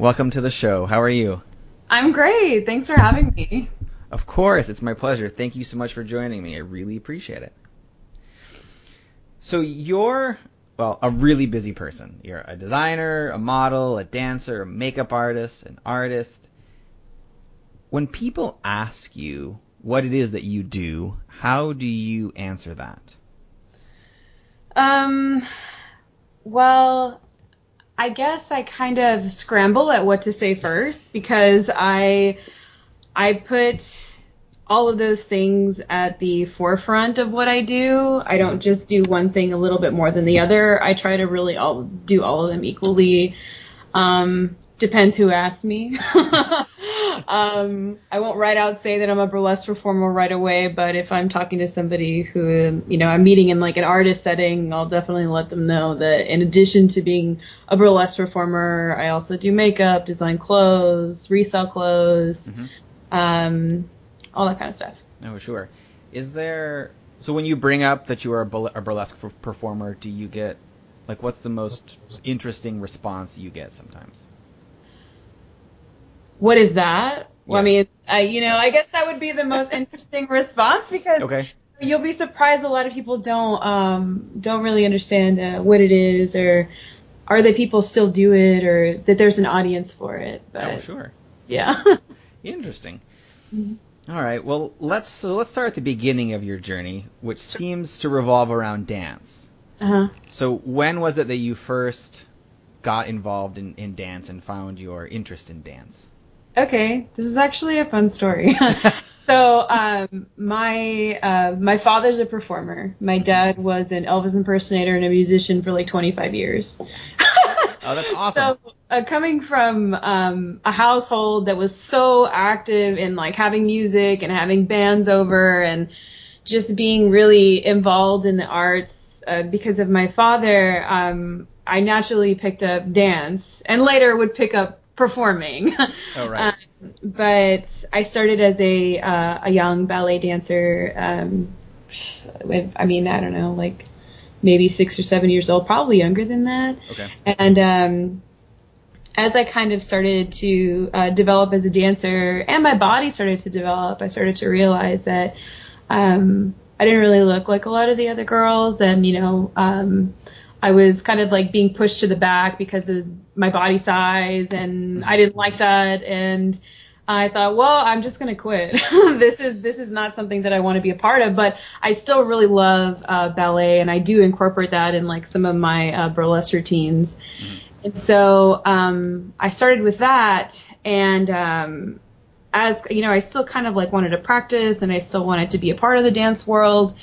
Welcome to the show. How are you? I'm great. Thanks for having me. Of course, it's my pleasure. Thank you so much for joining me. I really appreciate it. So you're well, a really busy person. You're a designer, a model, a dancer, a makeup artist, an artist. When people ask you what it is that you do, how do you answer that? Um well, I guess I kind of scramble at what to say first because I I put all of those things at the forefront of what I do. I don't just do one thing a little bit more than the other. I try to really all do all of them equally. Um, depends who asks me. um, I won't right out say that I'm a burlesque performer right away, but if I'm talking to somebody who, you know, I'm meeting in like an artist setting, I'll definitely let them know that in addition to being a burlesque performer, I also do makeup, design clothes, resell clothes, mm-hmm. um, all that kind of stuff. Oh, sure. Is there, so when you bring up that you are a burlesque performer, do you get, like, what's the most interesting response you get sometimes? What is that? Well, I mean, I, you know, I guess that would be the most interesting response because okay. you'll be surprised a lot of people don't um, don't really understand uh, what it is or are they people still do it or that there's an audience for it. But, oh, sure. Yeah. Interesting. Mm-hmm. All right. Well, let's so let's start at the beginning of your journey, which seems to revolve around dance. Uh-huh. So when was it that you first got involved in, in dance and found your interest in dance? Okay, this is actually a fun story. so um, my uh, my father's a performer. My dad was an Elvis impersonator and a musician for like 25 years. oh, that's awesome. So uh, coming from um, a household that was so active in like having music and having bands over and just being really involved in the arts uh, because of my father, um, I naturally picked up dance and later would pick up performing. Oh right. Um, but I started as a uh, a young ballet dancer. Um, with, I mean, I don't know, like maybe six or seven years old, probably younger than that. Okay. And um, as I kind of started to uh, develop as a dancer, and my body started to develop, I started to realize that um, I didn't really look like a lot of the other girls, and you know. Um, I was kind of like being pushed to the back because of my body size and I didn't like that and I thought, well, I'm just gonna quit. this is this is not something that I want to be a part of, but I still really love uh, ballet and I do incorporate that in like some of my uh, burlesque routines. Mm-hmm. And so um, I started with that, and um, as you know, I still kind of like wanted to practice and I still wanted to be a part of the dance world.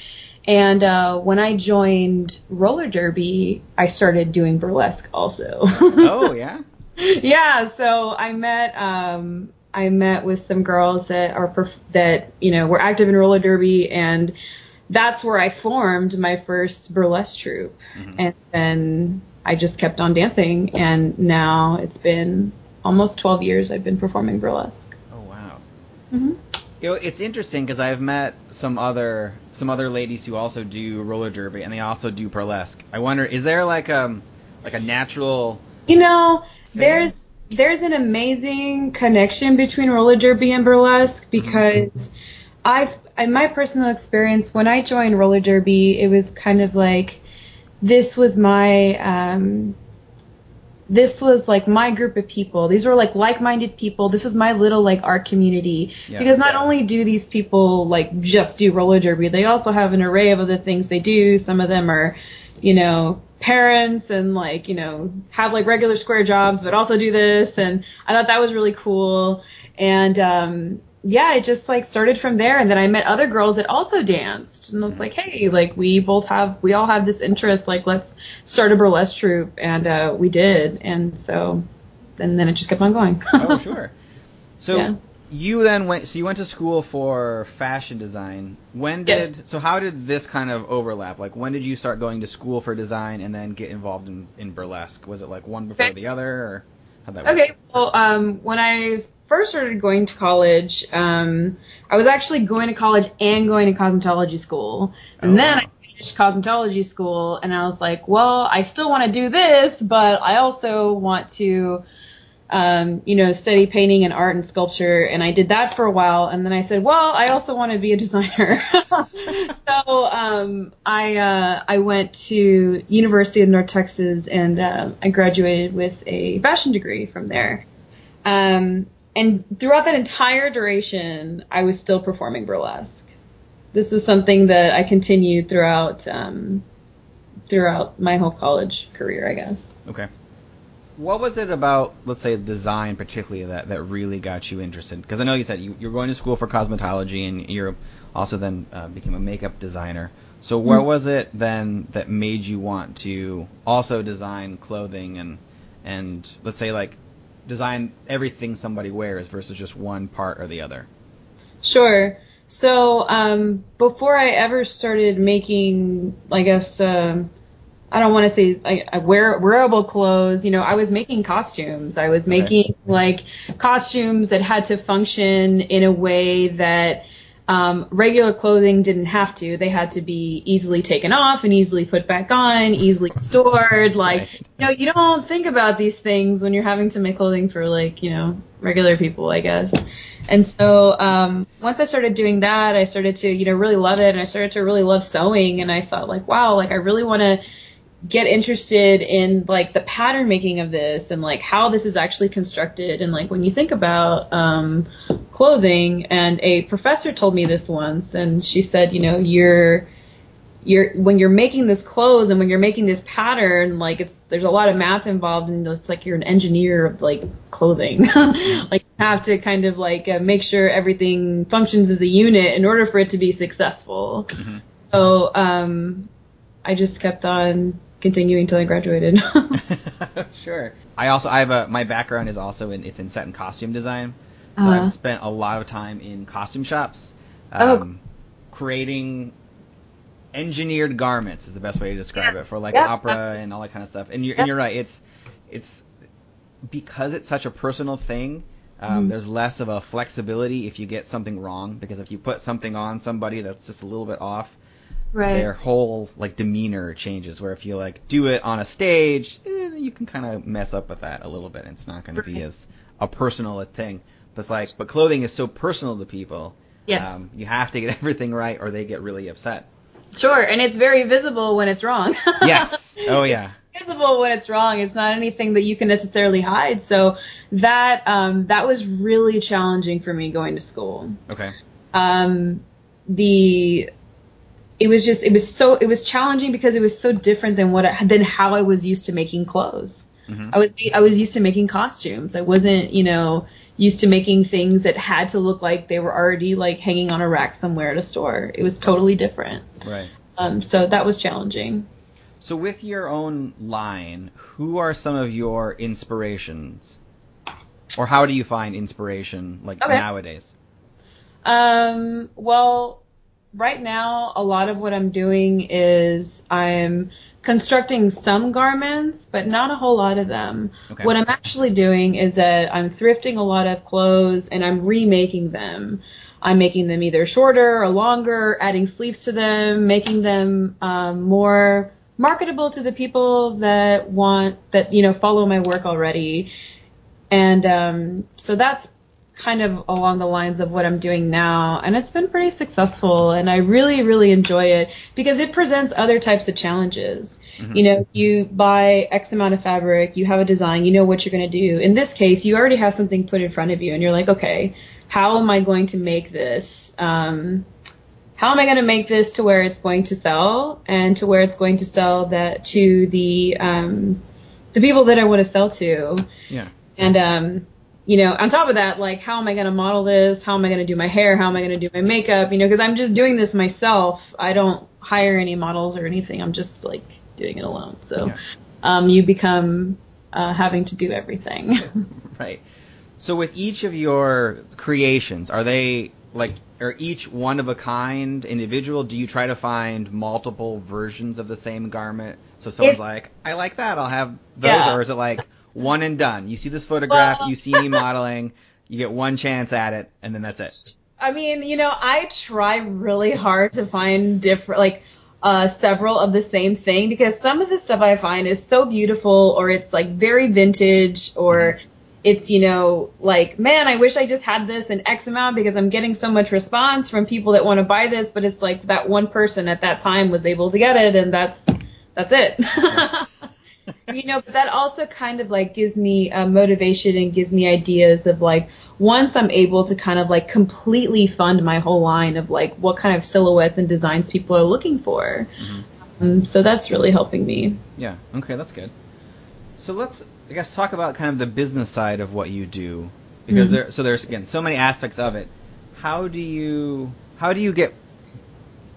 And uh, when I joined roller derby, I started doing burlesque also. oh yeah. yeah. So I met um, I met with some girls that are perf- that you know were active in roller derby, and that's where I formed my first burlesque troupe. Mm-hmm. And then I just kept on dancing, and now it's been almost 12 years I've been performing burlesque. Oh wow. Mm-hmm. You know, it's interesting because I've met some other some other ladies who also do roller derby and they also do burlesque. I wonder, is there like um like a natural? You know, thing? there's there's an amazing connection between roller derby and burlesque because mm-hmm. I've in my personal experience when I joined roller derby, it was kind of like this was my um this was like my group of people. These were like like-minded people. This was my little like art community. Yeah, because not yeah. only do these people like just do roller derby, they also have an array of other things they do. Some of them are, you know, parents and like, you know, have like regular square jobs but also do this and I thought that was really cool. And um yeah, it just like started from there. And then I met other girls that also danced, and I was like, hey, like we both have, we all have this interest. Like let's start a burlesque troupe, and uh, we did. And so, and then it just kept on going. oh, sure. So Yeah. You then went. So you went to school for fashion design. When Yes. did? So how did this kind of overlap? Like when did you start going to school for design and then get involved in, in burlesque? Was it like one before Okay. the other, or how'd that work? Okay, well, um, when I first started going to college, um, I was actually going to college and going to cosmetology school, and Oh, then wow. I finished cosmetology school, and I was like, well, I still want to do this, but I also want to. Um, you know, study painting and art and sculpture, and I did that for a while, and then I said, well, I also want to be a designer. so um, I uh, I went to University of North Texas, and uh, I graduated with a fashion degree from there. Um, and throughout that entire duration, I was still performing burlesque. This was something that I continued throughout um, throughout my whole college career, I guess. Okay. What was it about, let's say, design particularly that, that really got you interested? Because I know you said you, you're going to school for cosmetology and you're also then uh, became a makeup designer. So what was it then that made you want to also design clothing and and let's say like design everything somebody wears versus just one part or the other? Sure. So um, before I ever started making, I guess um, I don't want to say I, I wear wearable clothes. You know, I was making costumes. I was making like costumes that had to function in a way that um, regular clothing didn't have to. They had to be easily taken off and easily put back on, easily stored. Like, Right. you know, you don't think about these things when you're having to make clothing for like, you know, regular people, I guess. And so um, once I started doing that, I started to, you know, really love it, and I started to really love sewing, and I thought like, wow, like I really want to get interested in like the pattern making of this and like how this is actually constructed. And like when you think about um clothing and a professor told me this once and she said you know you're you're when you're making this clothes and when you're making this pattern like it's there's a lot of math involved and it's like you're an engineer of like clothing. Like you have to kind of like uh, make sure everything functions as a unit in order for it to be successful. Mhm. so um i just kept on continuing until i graduated sure. I also I have a my background is also in it's in set and costume design. So Uh-huh. I've spent a lot of time in costume shops. Oh. Um, creating engineered garments is the best way to describe Yeah. it for like Yeah. opera and all that kind of stuff. And you're Yeah. and you're right. It's it's because it's such a personal thing. Um, Mhm. There's less of a flexibility if you get something wrong because if you put something on somebody that's just a little bit off, their whole like demeanor changes. Where if you like do it on a stage, eh, you can kind of mess up with that a little bit. It's not going to be as a personal a thing. But it's like, but clothing is so personal to people. yes Um, you have to get everything right, or they get really upset. sure and it's very visible when it's wrong Yes. Oh yeah. visible when it's wrong. It's not anything that you can necessarily hide. So that um, that was really challenging for me going to school. Okay. Um, the it was just it was so it was challenging because it was so different than what I, than how I was used to making clothes. hmm I was I was used to making costumes. I wasn't you know used to making things that had to look like they were already like hanging on a rack somewhere at a store. It was totally different. Right. Um, so that was challenging. So with your own line, who are some of your inspirations? Or how do you find inspiration like Okay. nowadays? Um, well, right now, a lot of what I'm doing is I'm constructing some garments, but not a whole lot of them. Okay. What I'm actually doing is that I'm thrifting a lot of clothes and I'm remaking them. I'm making them either shorter or longer, adding sleeves to them, making them um, more marketable to the people that want that you know follow my work already. And um, so that's kind of along the lines of what I'm doing now, and it's been pretty successful, and I really, really enjoy it because it presents other types of challenges. Mhm. You know, you buy X amount of fabric, you have a design, you know what you're going to do. In this case, you already have something put in front of you, and you're like, okay, how am I going to make this? Um, how am I going to make this to where it's going to sell, and to where it's going to sell that to the um, the people that I want to sell to? Yeah. And um, you know, on top of that, like, how am I going to model this? How am I going to do my hair? How am I going to do my makeup? You know, because I'm just doing this myself. I don't hire any models or anything. I'm just like doing it alone. So, Yeah. um, you become uh, having to do everything. Right. So with each of your creations, are they like are each one of a kind individual? Do you try to find multiple versions of the same garment? So someone's like, I like that, I'll have those, Yeah. or is it like one and done? You see this photograph, Well- you see me modeling, you get one chance at it, and then that's it. I mean, you know, I try really hard to find different, like, uh, several of the same thing because some of the stuff I find is so beautiful or it's like very vintage or it's, you know, like, man, I wish I just had this in X amount because I'm getting so much response from people that want to buy this, but it's like that one person at that time was able to get it and that's, that's it. you know, but that also kind of like gives me uh, motivation and gives me ideas of like once I'm able to kind of like completely fund my whole line of like what kind of silhouettes and designs people are looking for. Um, so that's really helping me. Yeah. Okay, that's good. So let's, I guess, talk about kind of the business side of what you do, because Mhm. there, so there's again so many aspects of it. How do you, how do you get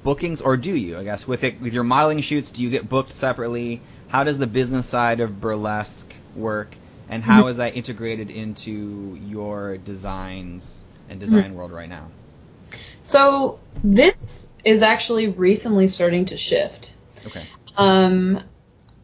bookings, or do you? I guess with it, with your modeling shoots, do you get booked separately? How does the business side of burlesque work, and how is that integrated into your designs and design world right now? So this is actually recently starting to shift. Okay. Um,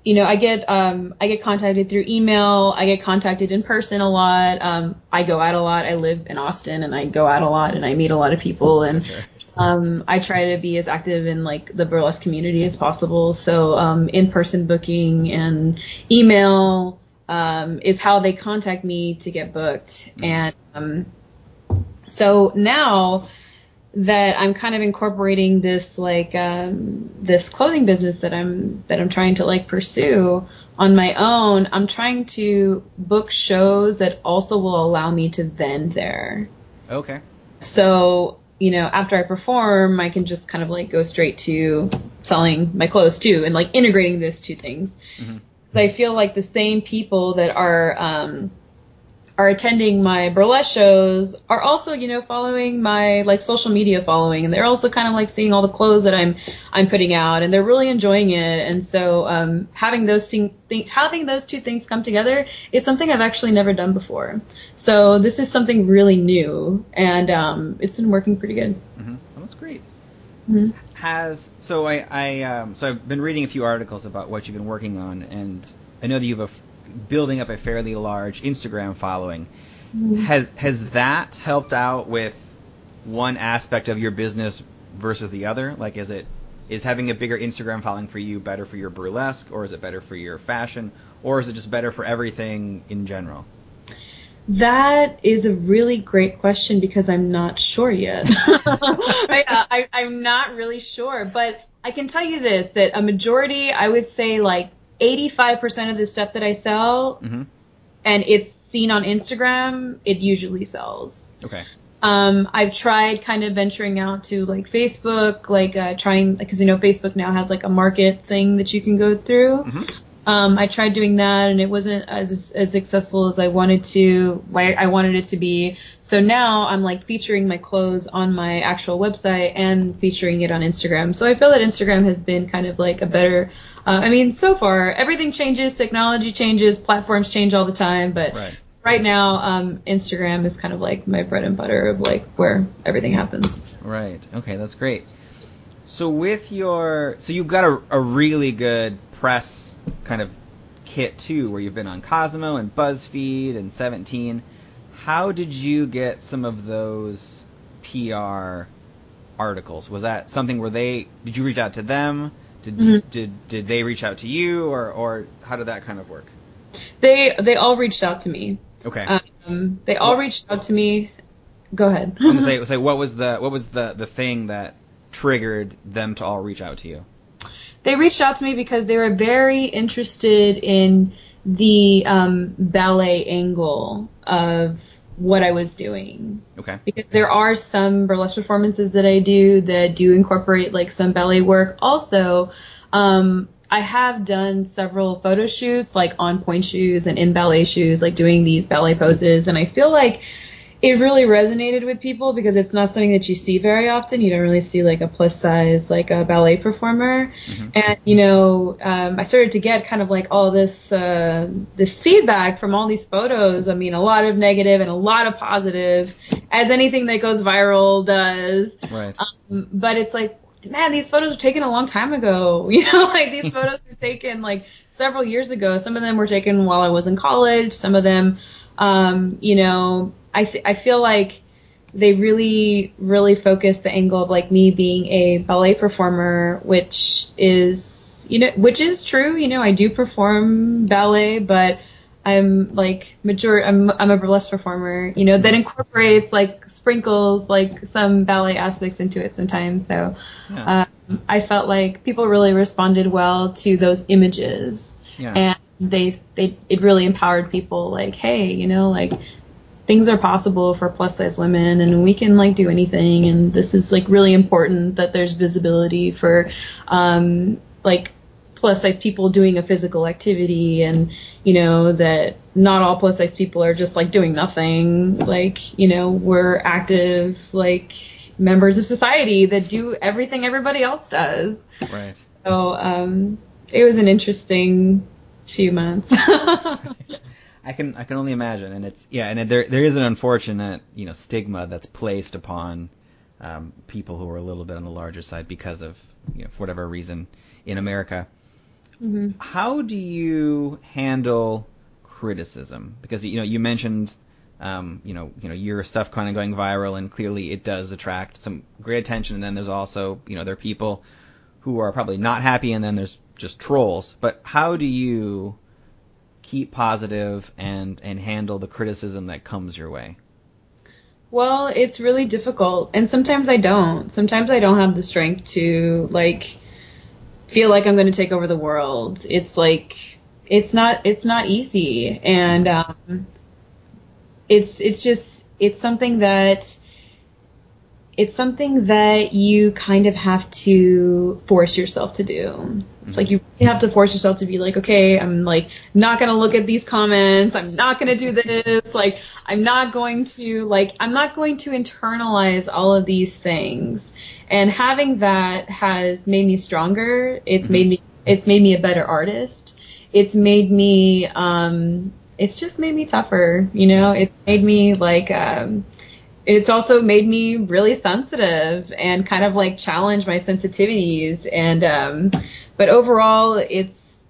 you know, I get um, I get contacted through email. I get contacted in person a lot. Um, I go out a lot. I live in Austin, and I go out a lot, and I meet a lot of people. And Sure. Um, I try to be as active in like the burlesque community as possible. So um, in-person booking and email um, is how they contact me to get booked. And um, so now that I'm kind of incorporating this like um, this clothing business that I'm that I'm trying to like pursue on my own, I'm trying to book shows that also will allow me to vend there. Okay. So, you know, after I perform, I can just kind of like go straight to selling my clothes too and like integrating those two things. Mhm. So I feel like the same people that are um are attending my burlesque shows are also, you know, following my like social media following and they're also kind of like seeing all the clothes that I'm I'm putting out and they're really enjoying it. And so um having those thing, th- having those two things come together is something I've actually never done before. So this is something really new and um it's been working pretty good. hmm Well, that's great. Mhm. Has so I I um, so I've been reading a few articles about what you've been working on, and I know that you have a building up a fairly large Instagram following. Has has that helped out with one aspect of your business versus the other? Like, is it is having a bigger Instagram following for you better for your burlesque, or is it better for your fashion, or is it just better for everything in general? That is a really great question because I'm not sure yet. I, uh, I, I'm not really sure, but I can tell you this: that a majority, I would say, like 85% of the stuff that I sell, hmm and it's seen on Instagram, it usually sells. Okay. Um, I've tried kind of venturing out to like Facebook, like uh, trying because you know Facebook now has like a market thing that you can go through. hmm Um, I tried doing that and it wasn't as as successful as I wanted to. I wanted it to be. So now I'm like featuring my clothes on my actual website and featuring it on Instagram. So I feel that Instagram has been kind of like a better. Uh, I mean, so far everything changes, technology changes, platforms change all the time, but Right. right now um, Instagram is kind of like my bread and butter of like where everything happens. Right. Okay, that's great. So with your, so you've got a, a really good press kind of kit too, where you've been on Cosmo and BuzzFeed and 17. How did you get some of those PR articles? Was that something where they did you reach out to them? Did you, Mhm. did did they reach out to you, or or how did that kind of work? They they all reached out to me. Okay. Um, they all What- reached out to me. Go ahead. I'm gonna say, say what was the what was the the thing that triggered them to all reach out to you? They reached out to me because they were very interested in the um, ballet angle of what I was doing. Okay. Because there are some burlesque performances that I do that do incorporate like some ballet work. Also, um, I have done several photo shoots, like on pointe shoes and in ballet shoes, like doing these ballet poses, and I feel like it really resonated with people because it's not something that you see very often. You don't really see like a plus size like a ballet performer, mm-hmm. and you know um, I started to get kind of like all this uh, this feedback from all these photos. I mean, a lot of negative and a lot of positive, as anything that goes viral does. Right. Um, but it's like, man, these photos were taken a long time ago. You know, like these photos were taken like several years ago. Some of them were taken while I was in college. Some of them, um, you know I th- I feel like they really really focus the angle of like me being a ballet performer, which is you know which is true. You know, I do perform ballet, but I'm like major. I'm I'm a burlesque performer. You know, that incorporates like sprinkles like some ballet aspects into it sometimes. So yeah. um, I felt like people really responded well to those images, yeah. and they they it really empowered people. Like, hey, you know, like things are possible for plus size women and we can like do anything. And this is like really important that there's visibility for um like plus size people doing a physical activity and you know that not all plus size people are just like doing nothing. Like you know we're active like members of society that do everything everybody else does. Right. So um it was an interesting few months I can I can only imagine, and it's yeah, and there there is an unfortunate you know stigma that's placed upon um, people who are a little bit on the larger side because of you know for whatever reason in America. Mm-hmm. How do you handle criticism? Because you know you mentioned um, you know you know your stuff kind of going viral, and clearly it does attract some great attention. And then there's also you know there are people who are probably not happy, and then there's just trolls. But how do you keep positive and and handle the criticism that comes your way? Well, it's really difficult, and sometimes I don't. Sometimes I don't have the strength to like feel like I'm going to take over the world. It's like it's not it's not easy, and um, it's it's just it's something that it's something that you kind of have to force yourself to do. It's mm-hmm. like you have to force yourself to be like, okay, I'm like not gonna look at these comments. I'm not gonna do this. Like I'm not going to like I'm not going to internalize all of these things. And having that has made me stronger. It's mm-hmm. made me it's made me a better artist. It's made me um it's just made me tougher, you know? It made me like um it's also made me really sensitive and kind of like challenge my sensitivities and um but overall it's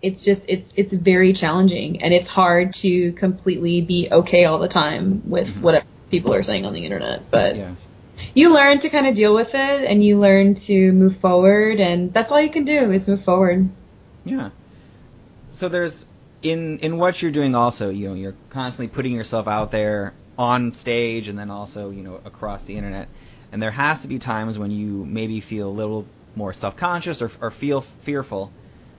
it's just it's it's very challenging and it's hard to completely be okay all the time with mm-hmm. what people are saying on the internet but yeah. you learn to kind of deal with it and you learn to move forward and that's all you can do is move forward yeah so there's in in what you're doing also you know you're constantly putting yourself out there on stage and then also you know across the internet. And there has to be times when you maybe feel a little more self-conscious or, or feel fearful.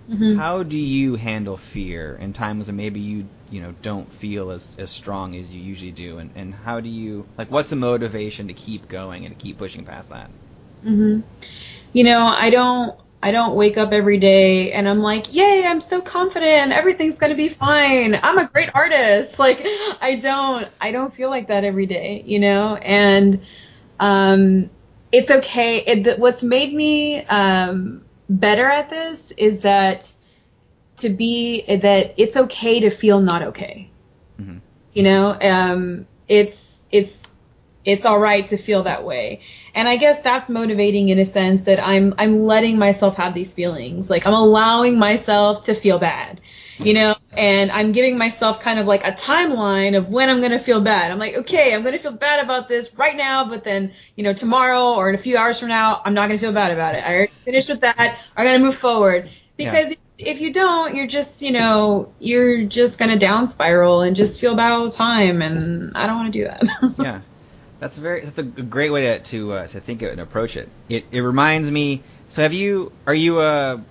Mm-hmm. How do you handle fear in times when maybe you you know don't feel as as strong as you usually do, and and how do you like what's the motivation to keep going and to keep pushing past that? Mm-hmm. You know, I don't I don't wake up every day and I'm like, yay, I'm so confident. Everything's going to be fine. I'm a great artist. Like, I don't, I don't feel like that every day, you know? And, um, it's okay. It, what's made me, um, better at this is that to be, that it's okay to feel not okay. Mm-hmm. You know, um, it's, it's, it's all right to feel that way. And I guess that's motivating in a sense that I'm I'm letting myself have these feelings. Like I'm allowing myself to feel bad. You know, and I'm giving myself kind of like a timeline of when I'm going to feel bad. I'm like, okay, I'm going to feel bad about this right now, but then, you know, tomorrow or in a few hours from now, I'm not going to feel bad about it. I already finished with that. I'm going to move forward. Because yeah. if you don't, you're just, you know, you're just going to down spiral and just feel bad all the time. And I don't want to do that. yeah. That's a very that's a great way to to uh, to think it and approach it. It it reminds me. So have you are you a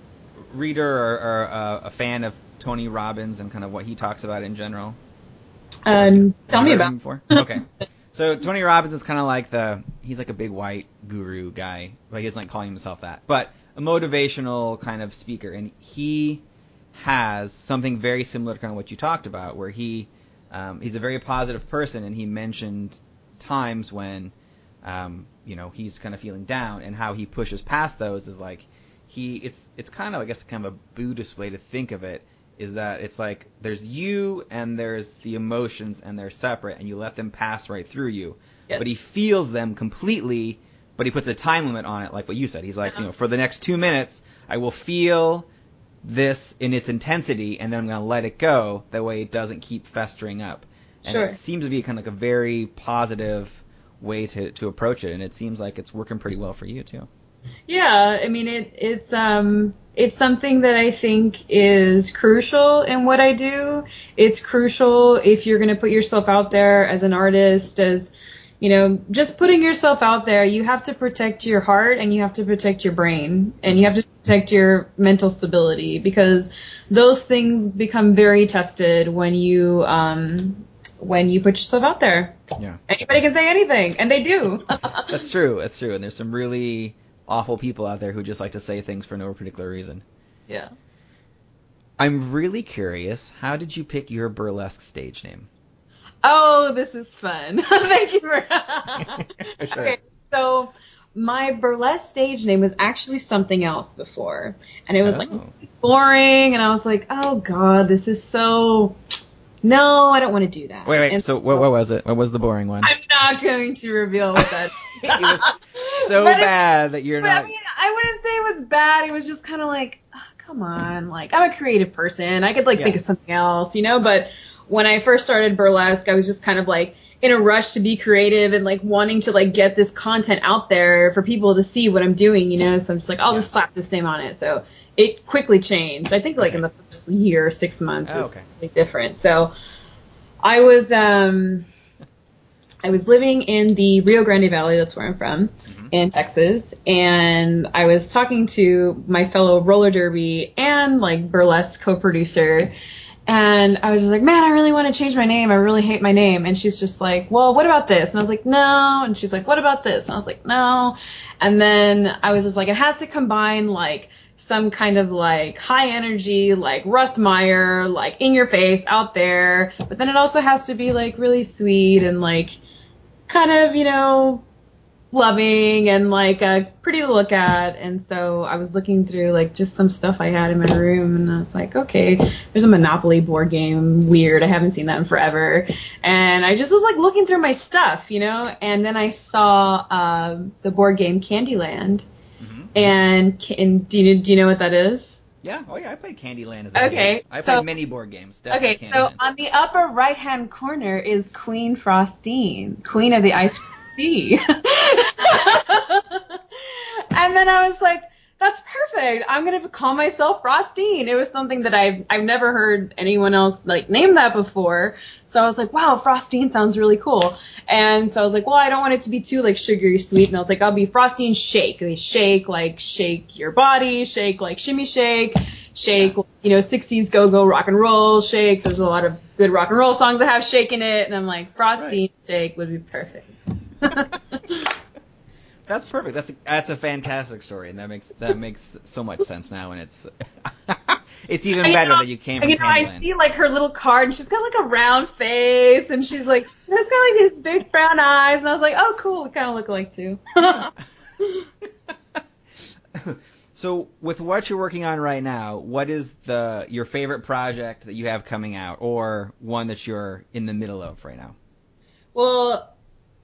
reader or, or a, a fan of Tony Robbins and kind of what he talks about in general? Um, tell me about. Before? okay. So Tony Robbins is kind of like the he's like a big white guru guy, but he doesn't like calling himself that. But a motivational kind of speaker, and he has something very similar to kind of what you talked about, where he um, he's a very positive person, and he mentioned times when um, you know he's kind of feeling down, and how he pushes past those is like he it's it's kind of I guess kind of a Buddhist way to think of it is that it's like there's you and there's the emotions and they're separate and you let them pass right through you. Yes. But he feels them completely, but he puts a time limit on it, like what you said. He's like, you know, for the next two minutes, I will feel this in its intensity, and then I'm going to let it go. That way, it doesn't keep festering up. And Sure. it seems to be kind of like a very positive way to to approach it, and it seems like it's working pretty well for you too. Yeah, I mean it it's um it's something that I think is crucial in what I do. It's crucial if you're going to put yourself out there as an artist as you know, just putting yourself out there, you have to protect your heart and you have to protect your brain and you have to protect your mental stability because those things become very tested when you um when you put yourself out there. Yeah. Anybody can say anything and they do. That's true. That's true. And there's some really awful people out there who just like to say things for no particular reason. yeah. I'm really curious. How did you pick your burlesque stage name? Oh, this is fun. Thank you for. Sure. Okay, so my burlesque stage name was actually something else before, and it was like Oh. boring, and I was like, oh god, this is so. No, I don't want to do that. Wait, wait. And So what, what was it? What was the boring one? I'm not going to reveal what that. it was so But it- bad that you're But not. I mean, I wouldn't say it was bad. It was just kind of like, ah, come on, like I'm a creative person. I could like Yeah. think of something else, you know. But when I first started burlesque, I was just kind of like in a rush to be creative and like wanting to like get this content out there for people to see what I'm doing, you know. So I'm just like, I'll just slap this name on it. So it quickly changed. I think like in the first year, six months Oh, is okay. really different. So I was um I was living in the Rio Grande Valley, that's where I'm from, mm-hmm. in Texas, and I was talking to my fellow roller derby and like burlesque co-producer, and I was just like, man, I really want to change my name. I really hate my name. And she's just like, well, what about this? And I was like, no. And she's like, what about this? And I was like, no. And then I was just like, it has to combine like some kind of like high energy, like Russ Meyer, like in your face out there. But then it also has to be like really sweet and like kind of, you know, loving and like uh, pretty to look at. And so I was looking through like just some stuff I had in my room and I was like, okay, there's a Monopoly board game. Weird. I haven't seen that in forever. And I just was like looking through my stuff, you know, and then I saw uh, the board game Candyland. Mhm. And, and do you do you know what that is? Yeah. Oh yeah. I played Candyland as a Okay, kid. I so- played many board games. Definitely Okay, so on the upper right hand corner is Queen Frostine, Queen of the Ice Sea. and then I was like, that's perfect. I'm gonna call myself Frostine. It was something that I've I've never heard anyone else like name that before. So I was like, wow, Frostine sounds really cool. And so I was like, well, I don't want it to be too like sugary sweet. And I was like, I'll be Frostine Shake. They shake like shake your body, shake like shimmy shake, shake you know 60s go go rock and roll shake. There's a lot of good rock and roll songs that have shake in it. And I'm like, Frostine Shake would be perfect. That's perfect. That's a, that's a fantastic story, and that makes that makes so much sense now. And it's it's even I better know- that you came from you know, I see like her little card, and she's got like a round face, and she's like, she's got like these big brown eyes, and I was like, oh, cool, we kind of look alike too. so, with what you're working on right now, what is the your favorite project that you have coming out, or one that you're in the middle of right now? well,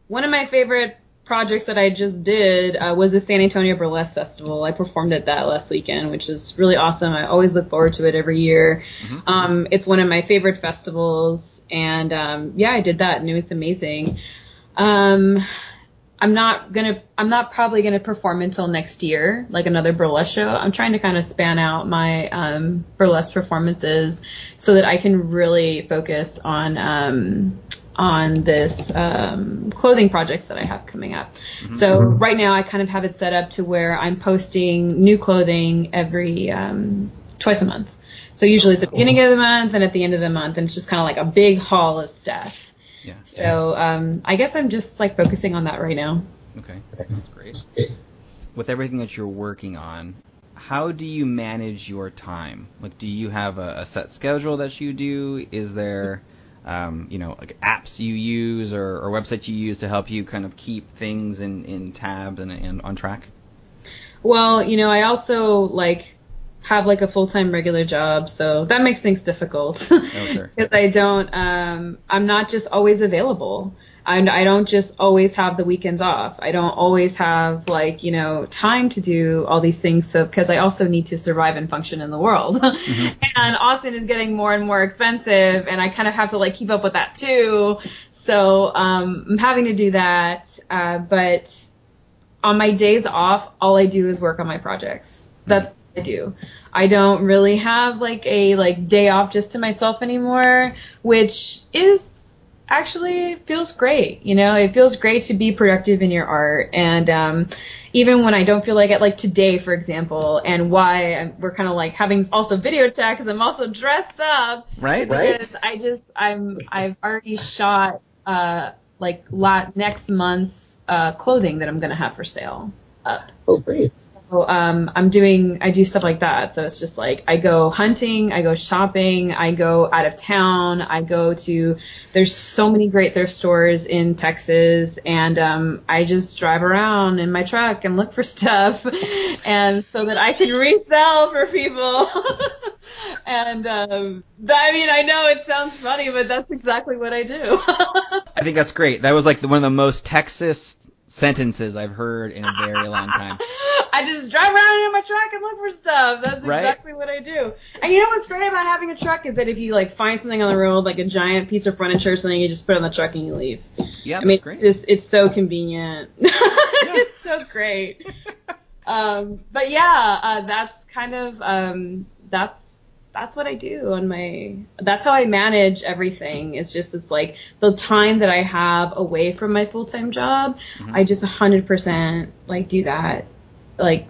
one of my favorite projects that I just did uh, was the San Antonio Burlesque Festival. I performed at that last weekend, which is really awesome. I always look forward to it every year. Mhm. Um, it's one of my favorite festivals, and um, yeah, I did that, and it was amazing. Um, I'm not gonna, I'm not probably gonna perform until next year, like another burlesque show. I'm trying to kind of span out my um, burlesque performances so that I can really focus on um, on this um, clothing projects that I have coming up. So right now I kind of have it set up to where I'm posting new clothing every um, twice a month. So usually at the beginning of the month and at the end of the month, and it's just kind of like a big haul of stuff. Yeah. So um, I guess I'm just like focusing on that right now. Okay. That's great. With everything that you're working on, how do you manage your time? Like, do you have a, a set schedule that you do? Is there, um, you know, like apps you use or, or, websites you use to help you kind of keep things in, in tabs and, and on track? Well, you know, I also like have like a full time regular job, so that makes things difficult. oh, sure. Because I don't, um, I'm not just always available. I, I don't just always have the weekends off. I don't always have like, you know, time to do all these things. So, because I also need to survive and function in the world. Mm-hmm. and Austin is getting more and more expensive and I kind of have to like keep up with that too. So, um, I'm having to do that. Uh, but on my days off, all I do is work on my projects. That's what I do. I don't really have like a like day off just to myself anymore, which is actually feels great. You know, it feels great to be productive in your art. And um, even when I don't feel like it, like today, for example, and why I'm, we're kind of like having also video chat because I'm also dressed up. Right, right. Because I just I'm I've already shot uh like la- next month's uh, clothing that I'm gonna have for sale up. Oh, great. So, um, I'm doing, I do stuff like that. So it's just like I go hunting, I go shopping, I go out of town, I go to, there's so many great thrift stores in Texas and, um, I just drive around in my truck and look for stuff and so that I can resell for people. and, um, I mean, I know it sounds funny, but that's exactly what I do. I think that's great. That was like the, one of the most Texas sentences I've heard in a very long time. I just drive around in my truck and look for stuff. That's right? exactly what I do. And you know what's great about having a truck is that if you like find something on the road, like a giant piece of furniture or something, you just put it on the truck and you leave. Yeah, I mean, great. It's just it's so convenient. it's so great. um, but yeah, uh, that's kind of um, that's that's what I do on my that's how I manage everything. It's just it's like the time that I have away from my full-time job, mm-hmm. I just 100% like do that like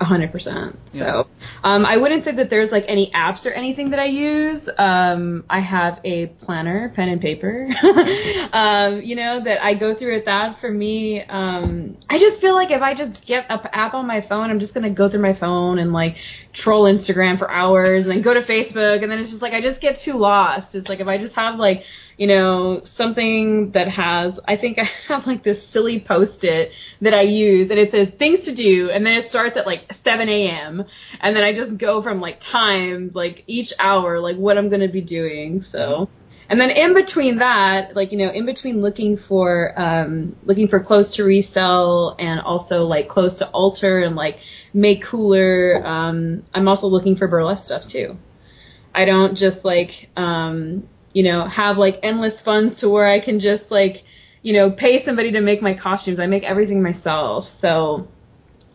100%. So, um, I wouldn't say that there's like any apps or anything that I use. Um, I have a planner, pen and paper, um, you know, that I go through with that. For me, um, I just feel like if I just get an app on my phone, I'm just going to go through my phone and like troll Instagram for hours and then go to Facebook. And then it's just like, I just get too lost. It's like if I just have like, you know, something that has, I think I have like this silly post-it that I use and it says things to do and then it starts at like 7 a.m. and then I just go from like time, like each hour, like what I'm going to be doing. So, and then in between that, like, you know, in between looking for, um, looking for clothes to resell and also like clothes to alter and like make cooler, um, I'm also looking for burlesque stuff too. I don't just like, um, you know, have like endless funds to where I can just like, you know, pay somebody to make my costumes. I make everything myself. So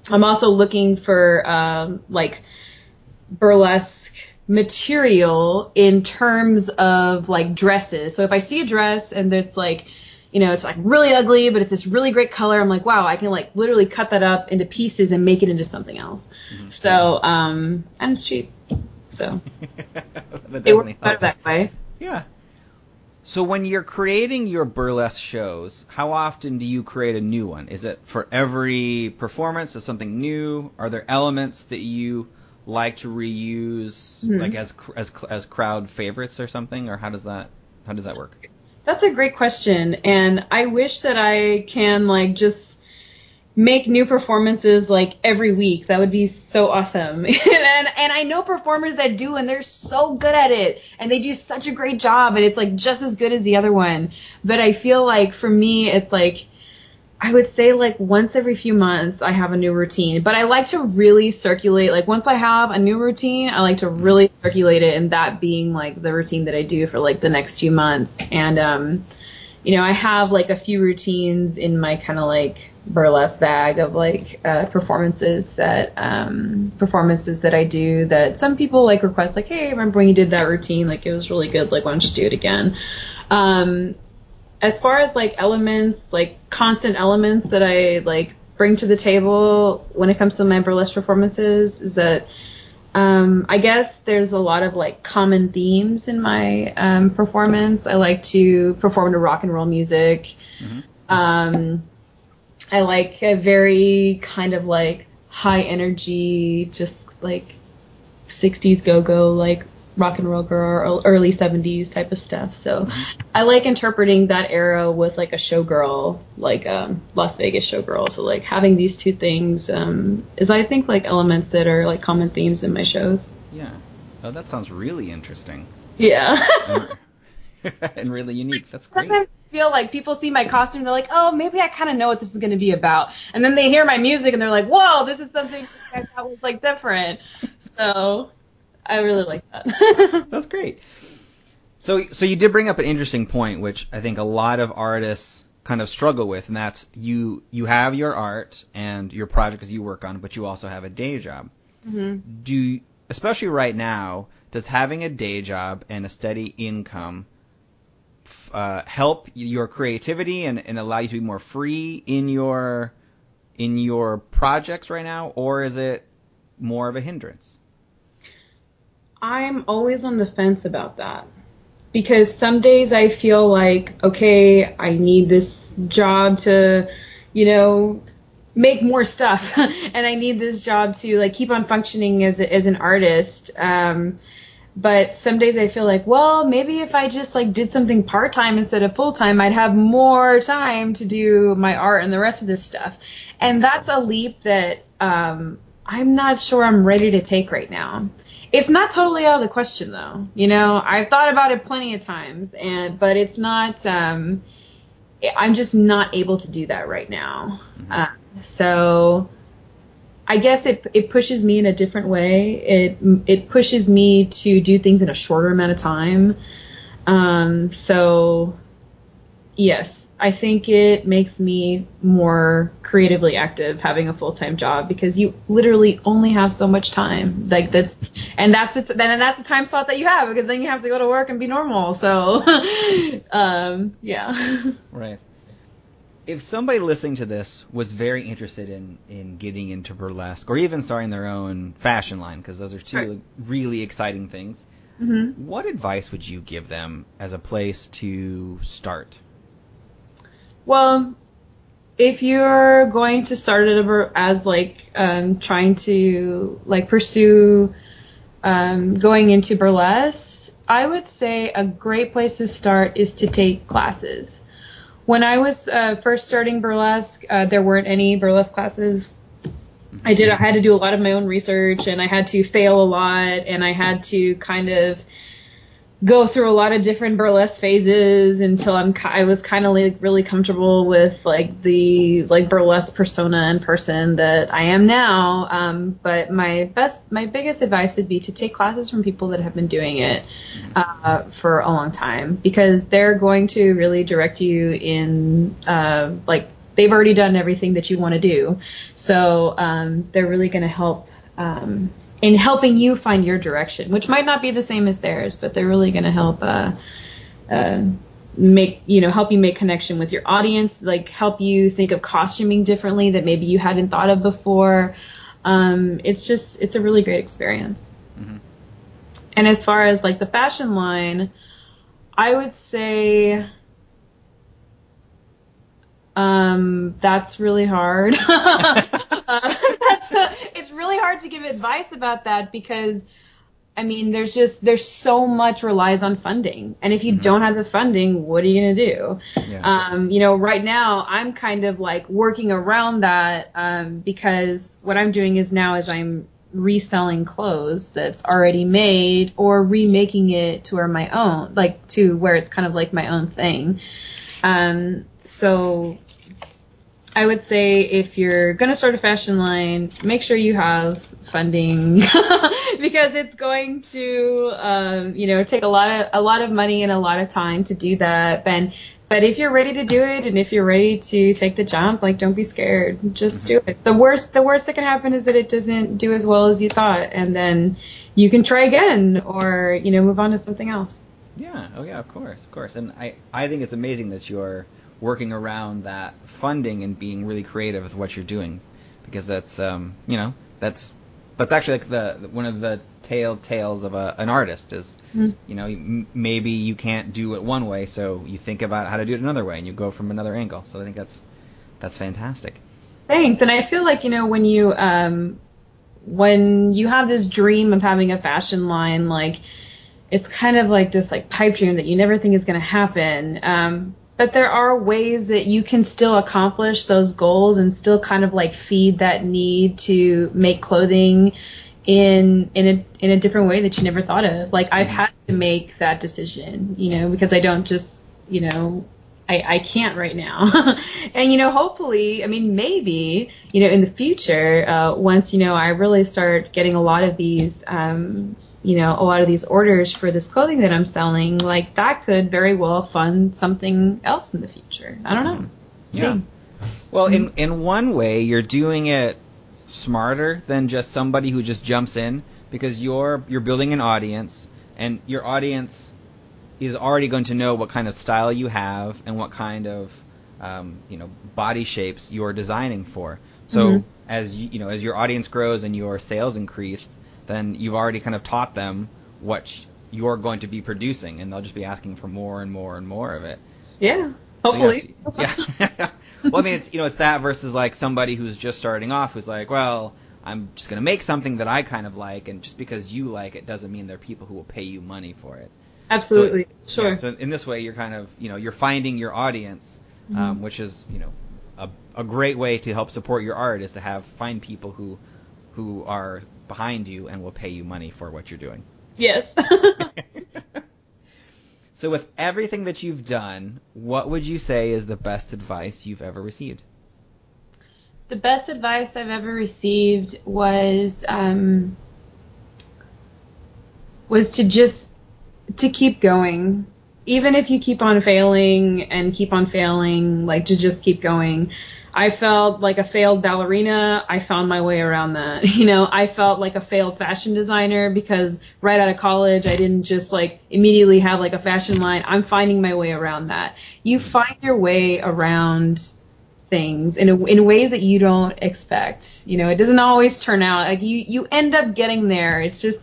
I'm also looking for um, like burlesque material in terms of like dresses. So if I see a dress and it's like, you know, it's like really ugly, but it's this really great color. I'm like, wow, I can like literally cut that up into pieces and make it into something else. Mm-hmm. So, um, and it's cheap. So it works better that way. Yeah. So when you're creating your burlesque shows, how often do you create a new one? Is it for every performance? Is something new? Are there elements that you like to reuse, mm-hmm. like as as as crowd favorites or something, or how does that how does that work? That's a great question, and I wish that I can like just make new performances like every week. That would be so awesome. and and I know performers that do and they're so good at it and they do such a great job and it's like just as good as the other one. But I feel like for me it's like I would say like once every few months I have a new routine, but I like to really circulate like once I have a new routine, I like to really circulate it and that being like the routine that I do for like the next few months. And um you know, I have like a few routines in my kind of like burlesque bag of like uh, performances that um, performances that I do that some people like request like, hey, remember when you did that routine? Like it was really good. Like why don't you do it again? Um, as far as like elements, like constant elements that I like bring to the table when it comes to my burlesque performances is that um, I guess there's a lot of like common themes in my um, performance. I like to perform to rock and roll music. Mm-hmm. Um, I like a very kind of like high energy, just like 60s go go, like rock and roll girl, early 70s type of stuff. So I like interpreting that era with like a showgirl, like um, Las Vegas showgirl. So like having these two things um, is I think like elements that are like common themes in my shows. Yeah. Oh, that sounds really interesting. Yeah. and really unique. That's great. Feel like people see my costume, they're like, oh, maybe I kind of know what this is going to be about. And then they hear my music and they're like, whoa, this is something I thought was like different. So I really like that. That's great. So, so you did bring up an interesting point, which I think a lot of artists kind of struggle with, and that's you you have your art and your projects you work on, but you also have a day job. Mm-hmm. Do especially right now, does having a day job and a steady income uh, help your creativity and, and allow you to be more free in your in your projects right now, or is it more of a hindrance? I'm always on the fence about that because some days I feel like, okay, I need this job to, you know, make more stuff and I need this job to like keep on functioning as as an artist. Um, but some days I feel like, well, maybe if I just like did something part time instead of full time, I'd have more time to do my art and the rest of this stuff. And that's a leap that um, I'm not sure I'm ready to take right now. It's not totally out of the question though. You know, I've thought about it plenty of times, and but it's not. Um, I'm just not able to do that right now. Mm-hmm. Uh, so I guess it it pushes me in a different way. It it pushes me to do things in a shorter amount of time. Um, so yes, I think it makes me more creatively active having a full time job because you literally only have so much time. Like that's and that's the, then and that's the time slot that you have because then you have to go to work and be normal. So um, yeah. Right if somebody listening to this was very interested in in getting into burlesque or even starting their own fashion line because those are two Sure. really exciting things hmm what advice would you give them as a place to start Well, if you're going to start it as like um, trying to like pursue um, going into burlesque, I would say a great place to start is to take classes. When I was uh, first starting burlesque, uh, there weren't any burlesque classes. I did. I had to do a lot of my own research, and I had to fail a lot, and I had to kind of go through a lot of different burlesque phases until I'm I was kind of like really comfortable with like the like burlesque persona in person that I am now. Um, but my best, my biggest advice would be to take classes from people that have been doing it uh, for a long time because they're going to really direct you in uh, like they've already done everything that you want to do. So um, they're really going to help um, in helping you find your direction, which might not be the same as theirs, but they're really going to help uh, uh, make you know help you make connection with your audience, like help you think of costuming differently that maybe you hadn't thought of before. Um, it's just it's a really great experience. Mhm. And as far as like the fashion line, I would say um, that's really hard. Uh it's really hard to give advice about that because, I mean, there's just there's so much relies on funding, and if you Mhm. don't have the funding, what are you gonna do? yeah Um, you know, right now I'm kind of like working around that um, because what I'm doing is now is I'm reselling clothes that's already made or remaking it to where my own, like to where it's kind of like my own thing. Um, so I would say if you're gonna start a fashion line, make sure you have funding because it's going to, um, you know, take a lot of a lot of money and a lot of time to do that. And but if you're ready to do it and if you're ready to take the jump, like don't be scared, just do it. The worst the worst that can happen is that it doesn't do as well as you thought, and then you can try again or you know move on to something else. Yeah. Oh, yeah. Of course, of course. And I, I think it's amazing that you're working around that funding and being really creative with what you're doing, because that's, um, you know, that's that's actually like the one of the tale tales of a, an artist is, Mhm. you know, m- maybe you can't do it one way, so you think about how to do it another way, and you go from another angle. So I think that's that's fantastic. Thanks. And I feel like, you know, when you um when you have this dream of having a fashion line, like it's kind of like this like pipe dream that you never think is going to happen. Um, but there are ways that you can still accomplish those goals and still kind of like feed that need to make clothing in in a in a different way that you never thought of. Like I've had to make that decision, you know, because I don't just, you know, I, I can't right now. and, you know, hopefully, I mean, maybe, you know, in the future, uh, once, you know, I really start getting a lot of these, um, you know, a lot of these orders for this clothing that I'm selling, like that could very well fund something else in the future. I don't know. Yeah. See. Well, in in one way, you're doing it smarter than just somebody who just jumps in because you're you're building an audience and your audience is already going to know what kind of style you have and what kind of um, you know body shapes you're designing for. So Mhm. as you, you know as your audience grows and your sales increase, then you've already kind of taught them what you're going to be producing, and they'll just be asking for more and more and more of it. Yeah. So, Hopefully. yes, yeah. well, I mean, it's you know, it's that versus like somebody who's just starting off who's like, well, I'm just gonna make something that I kind of like, and just because you like it doesn't mean there are people who will pay you money for it. Absolutely. So, sure. yeah, so in this way, you're kind of you know you're finding your audience, um, which is you know a, a great way to help support your art is to have find people who who are behind you and will pay you money for what you're doing. yes. so with everything that you've done, what would you say is the best advice you've ever received? the best advice I've ever received was um, was to just to keep going, even if you keep on failing and keep on failing, like to just keep going. I felt like a failed ballerina. I found my way around that. You know, I felt like a failed fashion designer because right out of college, I didn't just like immediately have like a fashion line. I'm finding my way around that. You find your way around things in a, in ways that you don't expect. You know, it doesn't always turn out like you you end up getting there. It's just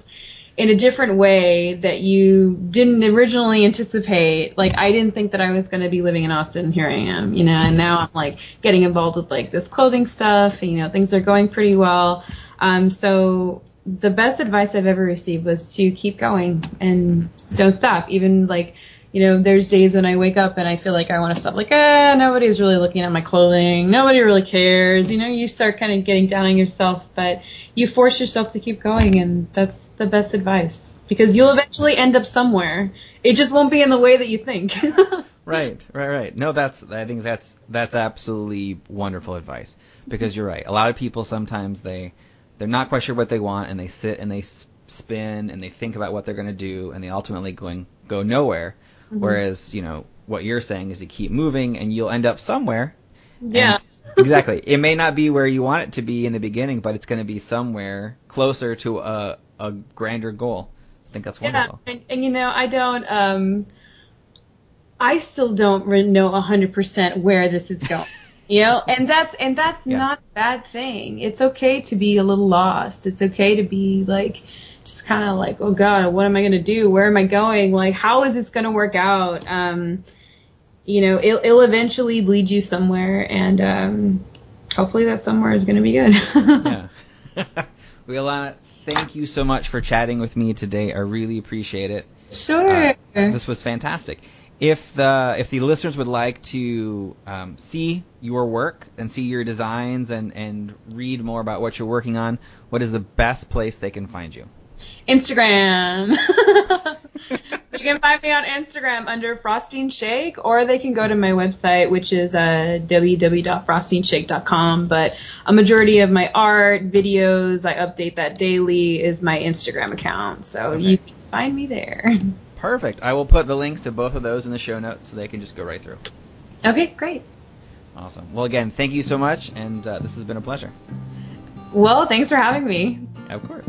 in a different way that you didn't originally anticipate. Like I didn't think that I was going to be living in Austin. Here I am, you know, and now I'm like getting involved with like this clothing stuff. You know, things are going pretty well. Um, so the best advice I've ever received was to keep going and don't stop. Even like, you know, there's days when I wake up and I feel like I want to stop. Like, ah, nobody's really looking at my clothing. Nobody really cares. You know, you start kind of getting down on yourself, but you force yourself to keep going, and that's the best advice because you'll eventually end up somewhere. It just won't be in the way that you think. Right, right, right. No, that's I think that's that's absolutely wonderful advice because you're right. A lot of people sometimes they they're not quite sure what they want and they sit and they spin and they think about what they're going to do and they ultimately going go nowhere. Whereas you know what you're saying is to keep moving and you'll end up somewhere. yeah. Exactly. It may not be where you want it to be in the beginning, but it's going to be somewhere closer to a a grander goal. I think that's Yeah, wonderful. and, and you know, I don't. Um, I still don't know 100% where this is going. You know, and that's and that's Yeah. not a bad thing. It's okay to be a little lost. It's okay to be like just kind of like, oh god, what am I going to do? Where am I going? Like how is this going to work out? Um, you know, it'll, it'll eventually lead you somewhere and um hopefully that somewhere is going to be good. yeah. well, Alana, thank you so much for chatting with me today. I really appreciate it. Sure. Uh, this was fantastic. If the if the listeners would like to um, see your work and see your designs and and read more about what you're working on, what is the best place they can find you? Instagram. you can find me on Instagram under Frosting Shake, or they can go to my website, which is uh, www.frostingshake.com. But a majority of my art, videos, I update that daily, is my Instagram account. So Okay. you can find me there. Perfect. I will put the links to both of those in the show notes so they can just go right through. Okay, great. Awesome. Well, again, thank you so much, and uh, this has been a pleasure. Well, thanks for having me. Of course.